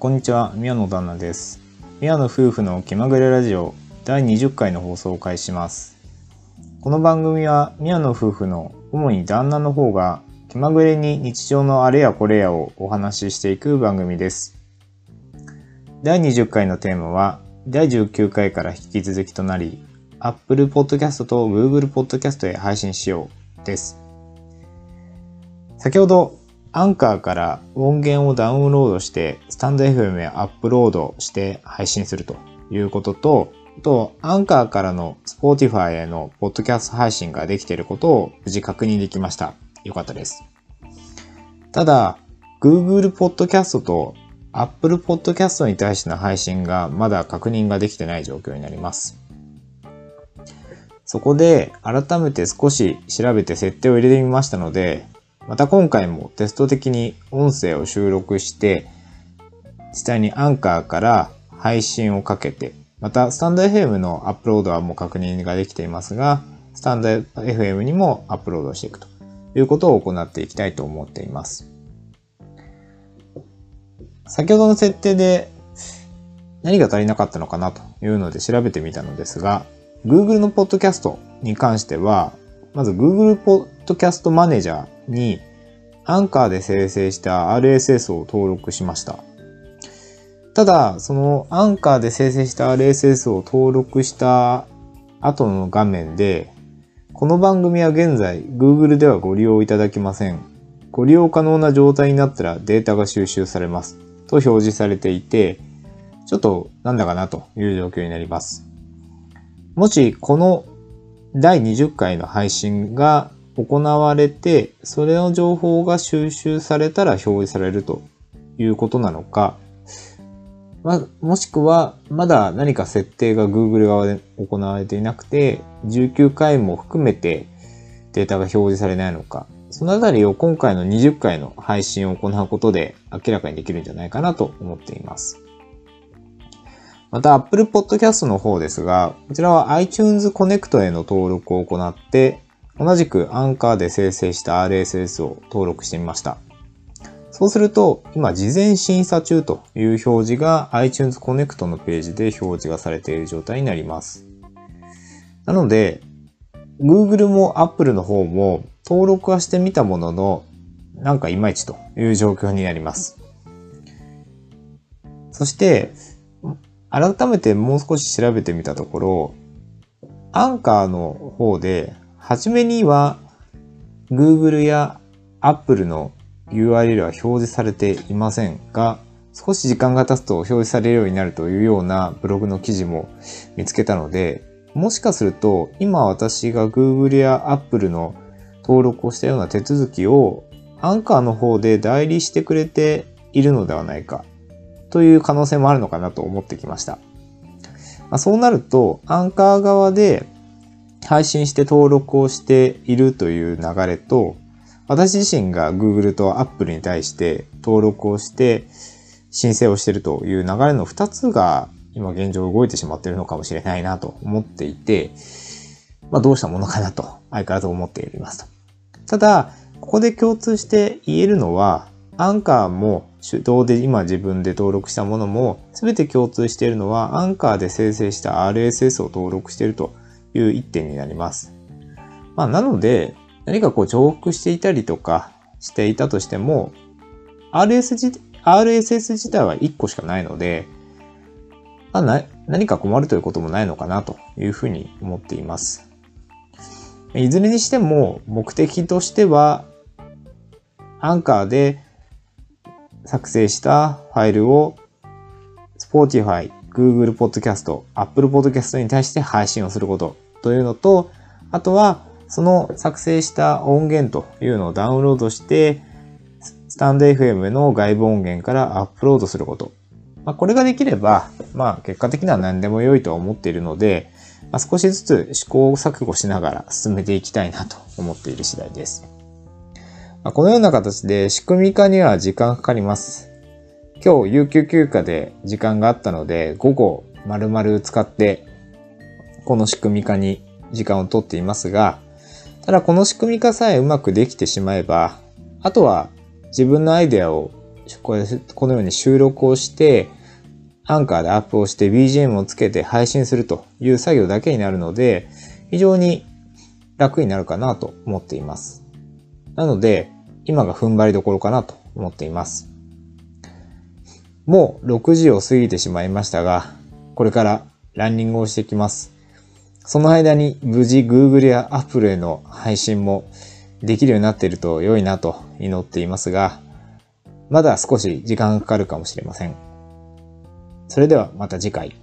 こんにちは、宮野旦那です。宮野夫婦の気まぐれラジオ第20回の放送を開始します。この番組は宮野夫婦の主に旦那の方が気まぐれに日常のあれやこれやをお話ししていく番組です。第20回のテーマは第19回から引き続きとなり Apple Podcast と Google Podcast へ配信しようです。先ほどアンカーから音源をダウンロードして、スタンド FM へアップロードして配信するということと、あと、アンカーからの Spotify へのポッドキャスト配信ができていることを無事確認できました。よかったです。ただ、Google Podcast と Apple Podcast に対しての配信がまだ確認ができてない状況になります。そこで改めて少し調べて設定を入れてみましたので、また今回もテスト的に音声を収録して、実際にアンカーから配信をかけて、またスタンド FM のアップロードはもう確認ができていますが、スタンド FM にもアップロードしていくということを行っていきたいと思っています。先ほどの設定で何が足りなかったのかなというので調べてみたのですが、Google のポッドキャストに関しては、まず Google ポドキャストマネージャーにアンカーで生成した RSS を登録しました。ただ、そのアンカーで生成した RSS を登録した後の画面で、この番組は現在 Google ではご利用いただけません。ご利用可能な状態になったらデータが収集されます。と表示されていて、ちょっとなんだかなという状況になります。もしこの第20回の配信が行われて、それの情報が収集されたら表示されるということなのか、ま、もしくは、まだ何か設定が Google 側で行われていなくて、19回も含めてデータが表示されないのか、そのあたりを今回の20回の配信を行うことで明らかにできるんじゃないかなと思っています。また Apple Podcast の方ですが、こちらは iTunes Connect への登録を行って、同じくアンカーで生成した RSS を登録してみました。そうすると、今事前審査中という表示が iTunes Connect のページで表示がされている状態になります。なので、Google も Apple の方も登録はしてみたものの、なんかいまいちという状況になります。そして、改めてもう少し調べてみたところ、アンカーの方で、はじめには Google や Apple の URL は表示されていませんが、少し時間が経つと表示されるようになるというようなブログの記事も見つけたので、もしかすると今私が Google や Apple の登録をしたような手続きをアンカーの方で代理してくれているのではないかという可能性もあるのかなと思ってきました。ま、そうなると、アンカー側で配信して登録をしているという流れと、私自身が Google と Apple に対して登録をして申請をしているという流れの2つが今現状動いてしまっているのかもしれないなと思っていて、まあどうしたものかなと相変わらず思っていますと。ただ、ここで共通して言えるのは、アンカーも手動で今自分で登録したものも全て共通しているのはアンカーで生成した RSS を登録しているという一点になります。まあなので何かこう重複していたりとかしていたとしても RS 自 RSS 自体は1個しかないので、まあ、な何か困るということもないのかなというふうに思っています。いずれにしても目的としてはアンカーで作成したファイルを Spotify、Google Podcast、Apple Podcast に対して配信をすることというのと、あとはその作成した音源というのをダウンロードして、スタンド FM の外部音源からアップロードすること。まあ、これができれば、まあ結果的には何でも良いとは思っているので、まあ、少しずつ試行錯誤しながら進めていきたいなと思っている次第です。まあ、このような形で仕組み化には時間かかります。今日有給休暇で時間があったので、午後丸々使って、この仕組み化に時間をとっていますが、ただこの仕組み化さえうまくできてしまえば、あとは自分のアイデアをこれこのように収録をして、アンカーでアップをして BGM をつけて配信するという作業だけになるので、非常に楽になるかなと思っています。なので、今が踏ん張りどころかなと思っています。もう6時を過ぎてしまいましたが、これからランニングをしてきます。その間に無事 Google や Apple への配信もできるようになっていると良いなと祈っていますが、まだ少し時間がかかるかもしれません。それではまた次回。